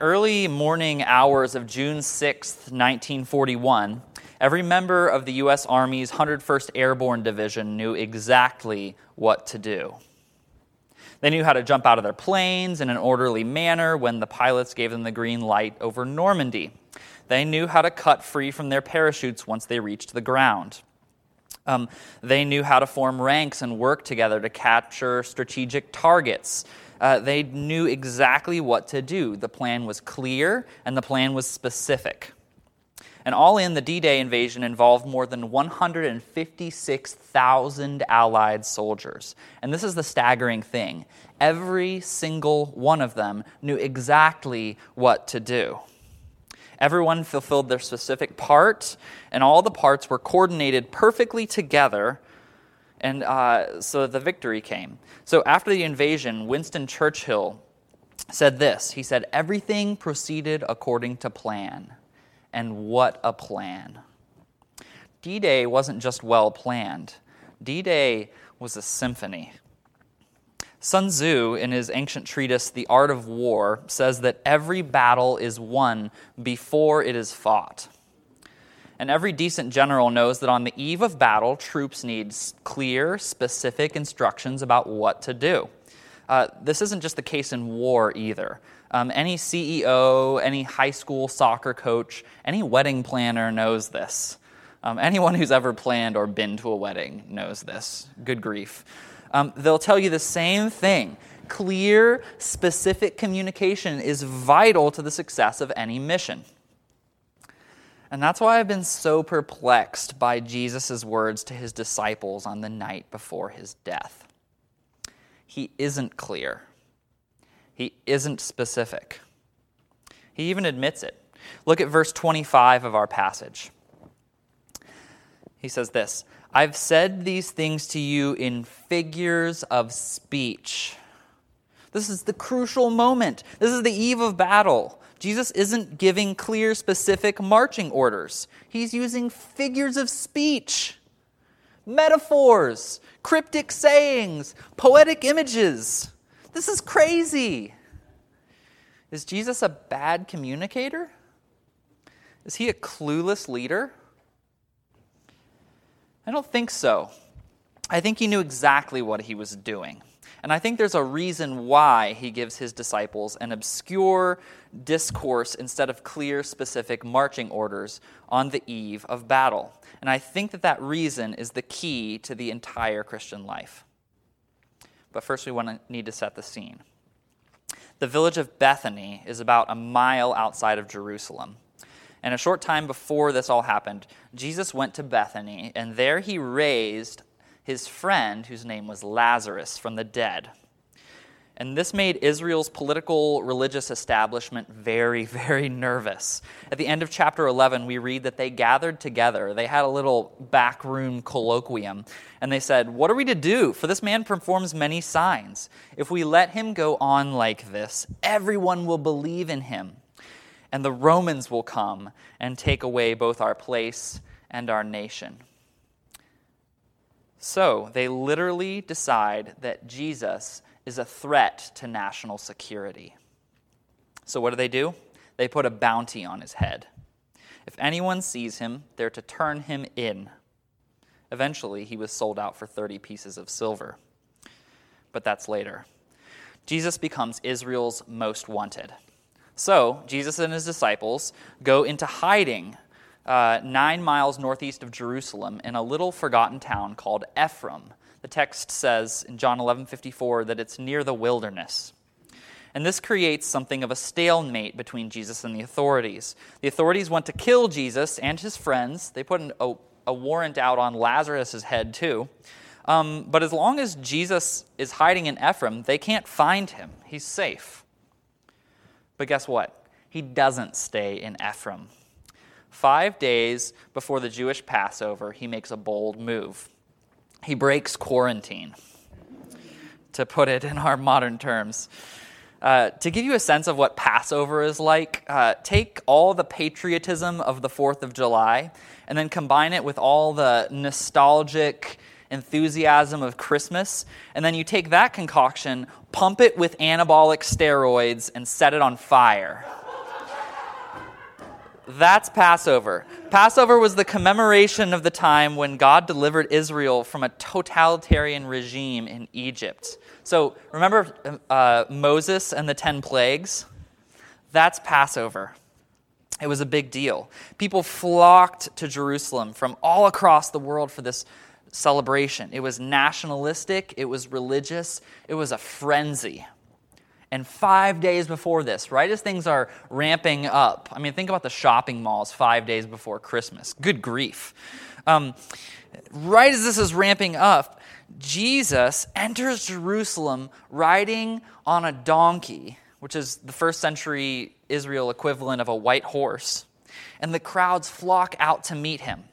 early morning hours of June 6, 1941, every member of the U.S. Army's 101st Airborne Division knew exactly what to do. They knew how to jump out of their planes in an orderly manner when the pilots gave them the green light over Normandy. They knew how to cut free from their parachutes once they reached the ground. Um, they knew how to form ranks and work together to capture strategic targets uh, they knew exactly what to do. The plan was clear and the plan was specific. And all in, the D Day invasion involved more than 156,000 Allied soldiers. And this is the staggering thing every single one of them knew exactly what to do. Everyone fulfilled their specific part, and all the parts were coordinated perfectly together and uh, so the victory came. So after the invasion, Winston Churchill said this He said, Everything proceeded according to plan. And what a plan! D Day wasn't just well planned, D Day was a symphony. Sun Tzu, in his ancient treatise, The Art of War, says that every battle is won before it is fought. And every decent general knows that on the eve of battle, troops need clear, specific instructions about what to do. Uh, this isn't just the case in war either. Um, any CEO, any high school soccer coach, any wedding planner knows this. Um, anyone who's ever planned or been to a wedding knows this. Good grief. Um, they'll tell you the same thing. Clear, specific communication is vital to the success of any mission. And that's why I've been so perplexed by Jesus' words to his disciples on the night before his death. He isn't clear, he isn't specific. He even admits it. Look at verse 25 of our passage. He says this I've said these things to you in figures of speech. This is the crucial moment. This is the eve of battle. Jesus isn't giving clear, specific marching orders. He's using figures of speech, metaphors, cryptic sayings, poetic images. This is crazy. Is Jesus a bad communicator? Is he a clueless leader? I don't think so. I think he knew exactly what he was doing. And I think there's a reason why he gives his disciples an obscure discourse instead of clear, specific marching orders on the eve of battle. And I think that that reason is the key to the entire Christian life. But first, we want to need to set the scene. The village of Bethany is about a mile outside of Jerusalem. And a short time before this all happened, Jesus went to Bethany, and there he raised his friend, whose name was Lazarus, from the dead. And this made Israel's political religious establishment very, very nervous. At the end of chapter 11, we read that they gathered together. They had a little backroom colloquium, and they said, What are we to do? For this man performs many signs. If we let him go on like this, everyone will believe in him, and the Romans will come and take away both our place and our nation. So they literally decide that Jesus is a threat to national security. So what do they do? They put a bounty on his head. If anyone sees him, they're to turn him in. Eventually, he was sold out for 30 pieces of silver. But that's later. Jesus becomes Israel's most wanted. So, Jesus and his disciples go into hiding uh, nine miles northeast of Jerusalem in a little forgotten town called Ephraim. The text says in John 11:54 that it's near the wilderness. And this creates something of a stalemate between Jesus and the authorities. The authorities want to kill Jesus and his friends. They put an, a, a, warrant out on Lazarus' head, too. Um, but as long as Jesus is hiding in Ephraim, they can't find him. He's safe. But guess what? He doesn't stay in Ephraim. Five days before the Jewish Passover, he makes a bold move. He breaks quarantine, to put it in our modern terms. Uh, to give you a sense of what Passover is like, uh, take all the patriotism of the 4th of July and then combine it with all the nostalgic enthusiasm of Christmas, and then you take that concoction, pump it with anabolic steroids, and set it on fire. That's Passover. Passover was the commemoration of the time when God delivered Israel from a totalitarian regime in Egypt. So remember uh, Moses and the 10 plagues? That's Passover. It was a big deal. People flocked to Jerusalem from all across the world for this celebration. It was nationalistic, it was religious, it was a frenzy. And five days before this, right as things are ramping up, I mean, think about the shopping malls five days before Christmas. Good grief. Um, right as this is ramping up, Jesus enters Jerusalem riding on a donkey, which is the first century Israel equivalent of a white horse, and the crowds flock out to meet him.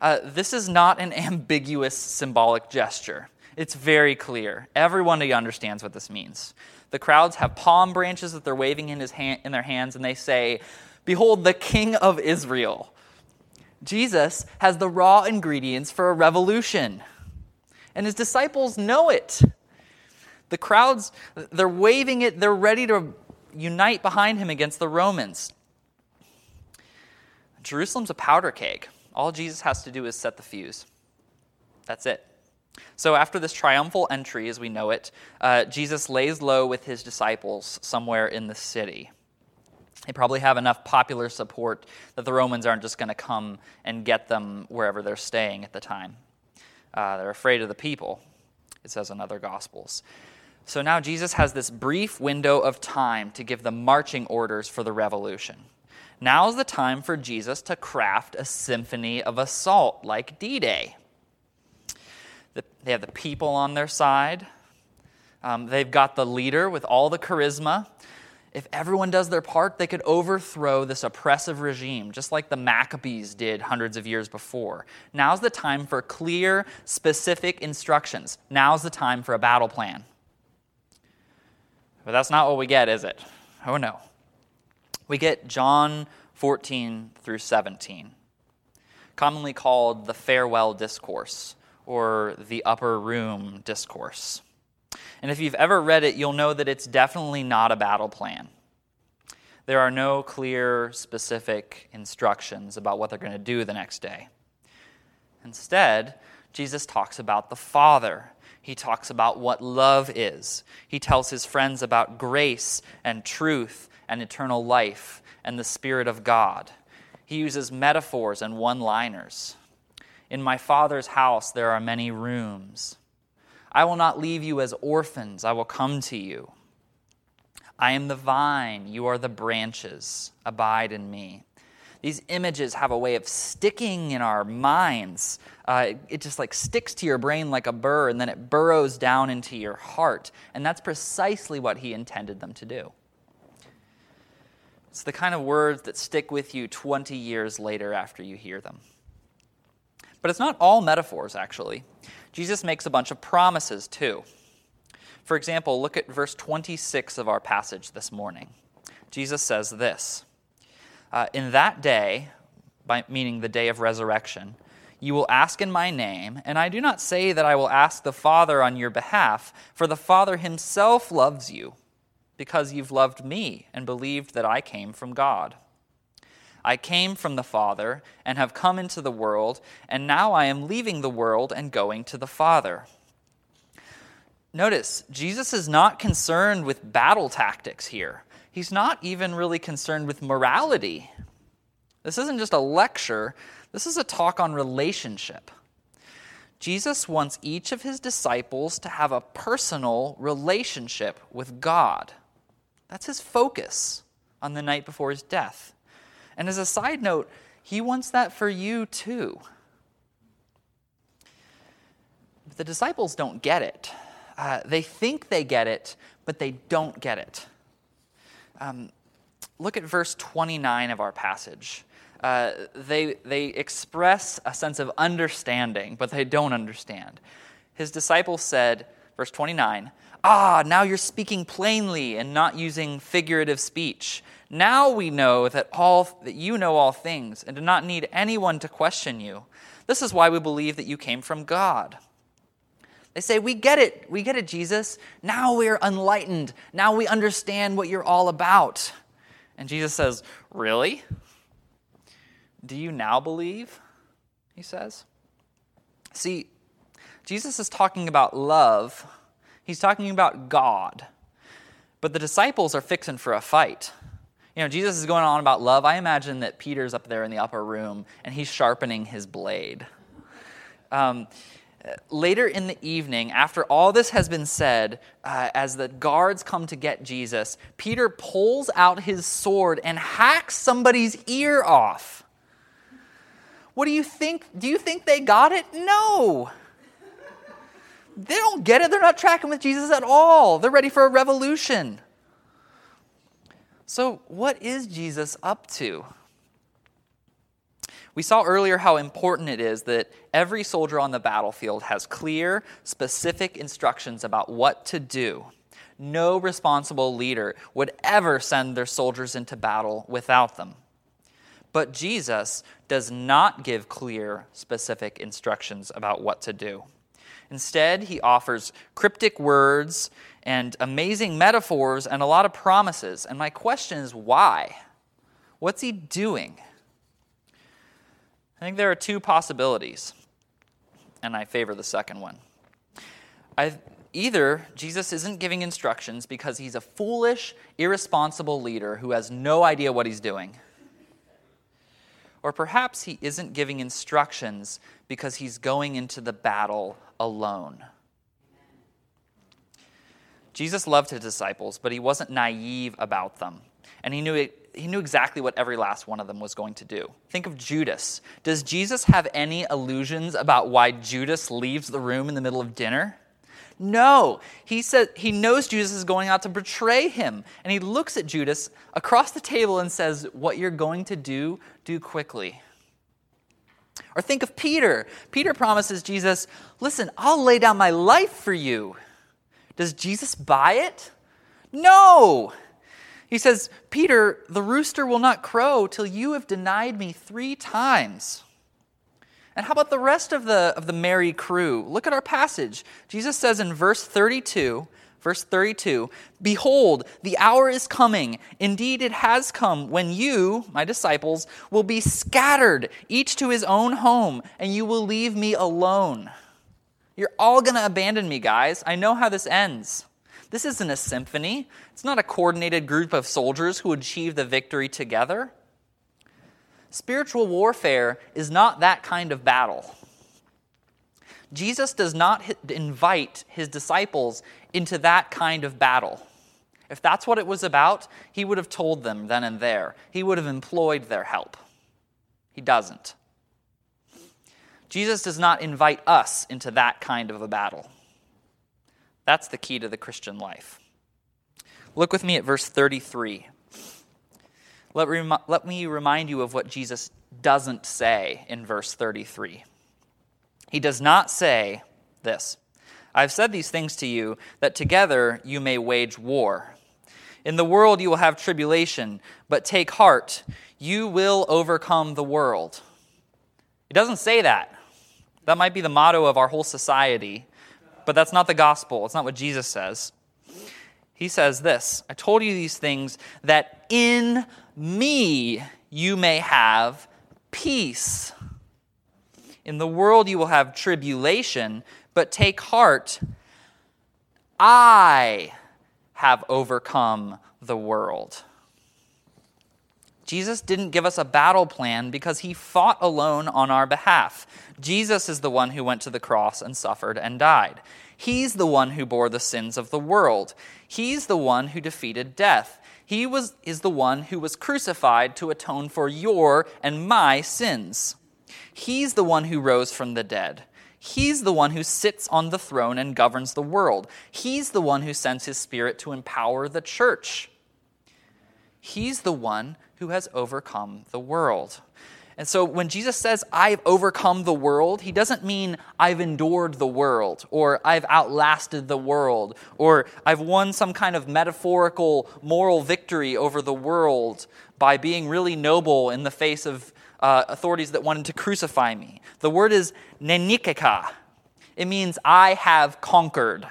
Uh, this is not an ambiguous symbolic gesture. It's very clear. Everyone understands what this means. The crowds have palm branches that they're waving in, his hand, in their hands, and they say, Behold, the King of Israel. Jesus has the raw ingredients for a revolution, and his disciples know it. The crowds, they're waving it, they're ready to unite behind him against the Romans. Jerusalem's a powder keg. All Jesus has to do is set the fuse. That's it. So, after this triumphal entry, as we know it, uh, Jesus lays low with his disciples somewhere in the city. They probably have enough popular support that the Romans aren't just going to come and get them wherever they're staying at the time. Uh, they're afraid of the people, it says in other Gospels. So now Jesus has this brief window of time to give the marching orders for the revolution. Now is the time for Jesus to craft a symphony of assault like D Day. They have the people on their side, um, they've got the leader with all the charisma. If everyone does their part, they could overthrow this oppressive regime, just like the Maccabees did hundreds of years before. Now's the time for clear, specific instructions. Now's the time for a battle plan. But that's not what we get, is it? Oh no. We get John 14 through 17, commonly called the farewell discourse or the upper room discourse. And if you've ever read it, you'll know that it's definitely not a battle plan. There are no clear, specific instructions about what they're going to do the next day. Instead, Jesus talks about the Father he talks about what love is. He tells his friends about grace and truth and eternal life and the Spirit of God. He uses metaphors and one liners. In my Father's house there are many rooms. I will not leave you as orphans, I will come to you. I am the vine, you are the branches. Abide in me. These images have a way of sticking in our minds uh, it just like sticks to your brain like a burr and then it burrows down into your heart. And that's precisely what he intended them to do. It's the kind of words that stick with you 20 years later after you hear them. But it's not all metaphors, actually. Jesus makes a bunch of promises, too. For example, look at verse 26 of our passage this morning. Jesus says this uh, In that day, by, meaning the day of resurrection, you will ask in my name, and I do not say that I will ask the Father on your behalf, for the Father himself loves you, because you've loved me and believed that I came from God. I came from the Father and have come into the world, and now I am leaving the world and going to the Father. Notice, Jesus is not concerned with battle tactics here. He's not even really concerned with morality. This isn't just a lecture, this is a talk on relationship. Jesus wants each of his disciples to have a personal relationship with God. That's his focus on the night before his death. And as a side note, he wants that for you too. But the disciples don't get it. Uh, they think they get it, but they don't get it. Um, look at verse 29 of our passage uh, they, they express a sense of understanding, but they don't understand. His disciples said, verse 29, Ah, now you're speaking plainly and not using figurative speech. Now we know that, all, that you know all things and do not need anyone to question you. This is why we believe that you came from God. They say, We get it. We get it, Jesus. Now we're enlightened. Now we understand what you're all about. And Jesus says, Really? Do you now believe? He says. See, Jesus is talking about love, he's talking about God. But the disciples are fixing for a fight. You know, Jesus is going on about love. I imagine that Peter's up there in the upper room and he's sharpening his blade. Um, later in the evening, after all this has been said, uh, as the guards come to get Jesus, Peter pulls out his sword and hacks somebody's ear off. What do you think? Do you think they got it? No. They don't get it. They're not tracking with Jesus at all. They're ready for a revolution. So, what is Jesus up to? We saw earlier how important it is that every soldier on the battlefield has clear, specific instructions about what to do. No responsible leader would ever send their soldiers into battle without them. But Jesus does not give clear, specific instructions about what to do. Instead, he offers cryptic words and amazing metaphors and a lot of promises. And my question is why? What's he doing? I think there are two possibilities, and I favor the second one. I've, either Jesus isn't giving instructions because he's a foolish, irresponsible leader who has no idea what he's doing. Or perhaps he isn't giving instructions because he's going into the battle alone. Jesus loved his disciples, but he wasn't naive about them. And he knew it, he knew exactly what every last one of them was going to do. Think of Judas. Does Jesus have any illusions about why Judas leaves the room in the middle of dinner? No. He said he knows Judas is going out to betray him. And he looks at Judas across the table and says, What you're going to do, do quickly. Or think of Peter. Peter promises Jesus, Listen, I'll lay down my life for you. Does Jesus buy it? No. He says, Peter, the rooster will not crow till you have denied me three times. And how about the rest of the, of the merry crew? Look at our passage. Jesus says in verse 32, verse 32, Behold, the hour is coming. Indeed, it has come when you, my disciples, will be scattered, each to his own home, and you will leave me alone. You're all going to abandon me, guys. I know how this ends. This isn't a symphony. It's not a coordinated group of soldiers who achieve the victory together. Spiritual warfare is not that kind of battle. Jesus does not invite his disciples into that kind of battle. If that's what it was about, he would have told them then and there. He would have employed their help. He doesn't. Jesus does not invite us into that kind of a battle. That's the key to the Christian life. Look with me at verse 33. Let, rem- let me remind you of what Jesus doesn't say in verse 33. He does not say this I've said these things to you that together you may wage war. In the world you will have tribulation, but take heart, you will overcome the world. He doesn't say that. That might be the motto of our whole society but that's not the gospel. It's not what Jesus says. He says this I told you these things that in me you may have peace. In the world you will have tribulation, but take heart. I have overcome the world. Jesus didn't give us a battle plan because he fought alone on our behalf. Jesus is the one who went to the cross and suffered and died. He's the one who bore the sins of the world. He's the one who defeated death. He was, is the one who was crucified to atone for your and my sins. He's the one who rose from the dead. He's the one who sits on the throne and governs the world. He's the one who sends his spirit to empower the church. He's the one who has overcome the world. And so when Jesus says, I've overcome the world, he doesn't mean I've endured the world, or I've outlasted the world, or I've won some kind of metaphorical moral victory over the world by being really noble in the face of uh, authorities that wanted to crucify me. The word is nenikeka. It means I have conquered.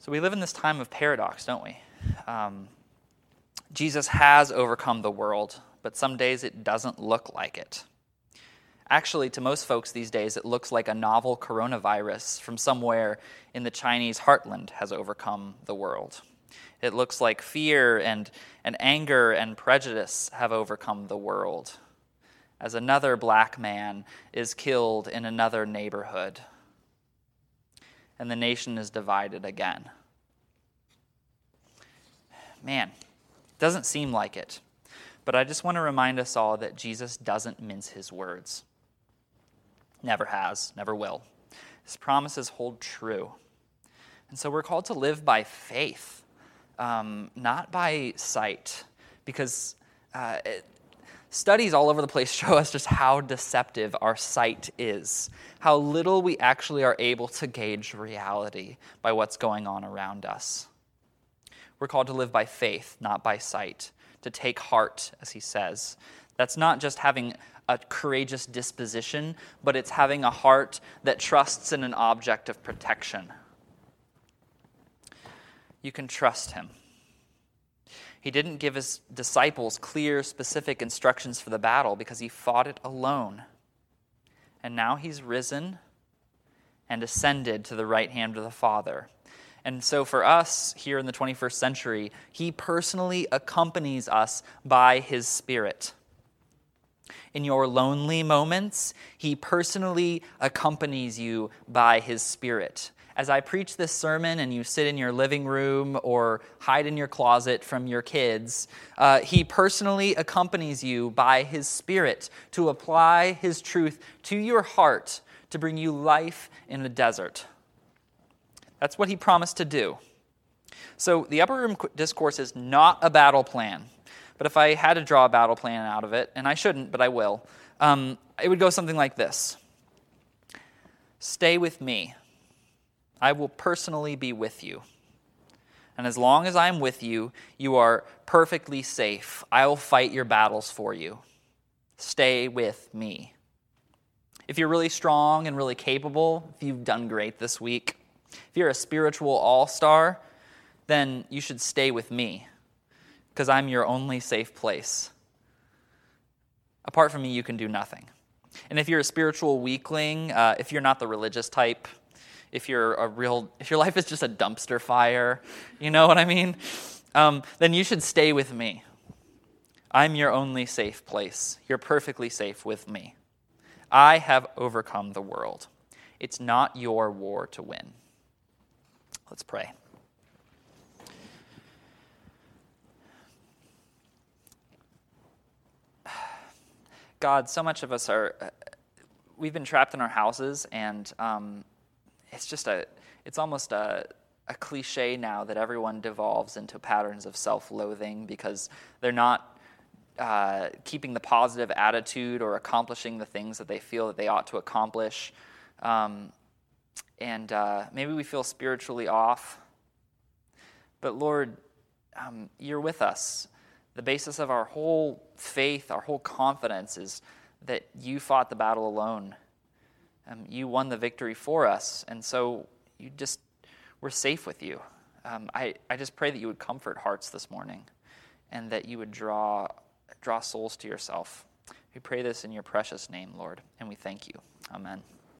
So we live in this time of paradox, don't we? Um, Jesus has overcome the world, but some days it doesn't look like it. Actually, to most folks these days, it looks like a novel coronavirus from somewhere in the Chinese heartland has overcome the world. It looks like fear and, and anger and prejudice have overcome the world as another black man is killed in another neighborhood. And the nation is divided again. Man, doesn't seem like it. But I just want to remind us all that Jesus doesn't mince his words. Never has, never will. His promises hold true. And so we're called to live by faith, um, not by sight, because uh, it, Studies all over the place show us just how deceptive our sight is, how little we actually are able to gauge reality by what's going on around us. We're called to live by faith, not by sight, to take heart, as he says. That's not just having a courageous disposition, but it's having a heart that trusts in an object of protection. You can trust him. He didn't give his disciples clear, specific instructions for the battle because he fought it alone. And now he's risen and ascended to the right hand of the Father. And so, for us here in the 21st century, he personally accompanies us by his Spirit. In your lonely moments, he personally accompanies you by his Spirit as I preach this sermon and you sit in your living room or hide in your closet from your kids, uh, he personally accompanies you by his Spirit to apply his truth to your heart to bring you life in the desert. That's what he promised to do. So, the upper room discourse is not a battle plan. But if I had to draw a battle plan out of it, and I shouldn't, but I will, um, it would go something like this Stay with me I will personally be with you. And as long as I'm with you, you are perfectly safe. I will fight your battles for you. Stay with me. If you're really strong and really capable, if you've done great this week, if you're a spiritual all star, then you should stay with me because I'm your only safe place. Apart from me, you can do nothing. And if you're a spiritual weakling, uh, if you're not the religious type, if you're a real, if your life is just a dumpster fire, you know what I mean? Um, then you should stay with me. I'm your only safe place. You're perfectly safe with me. I have overcome the world. It's not your war to win. Let's pray. God, so much of us are, uh, we've been trapped in our houses, and um, it's just a, it's almost a, a cliche now that everyone devolves into patterns of self loathing because they're not uh, keeping the positive attitude or accomplishing the things that they feel that they ought to accomplish. Um, and uh, maybe we feel spiritually off. But Lord, um, you're with us. The basis of our whole faith, our whole confidence is that you fought the battle alone um, you won the victory for us. And so you just, we're safe with you. Um, I, I just pray that you would comfort hearts this morning and that you would draw, draw souls to yourself. We pray this in your precious name, Lord, and we thank you. Amen.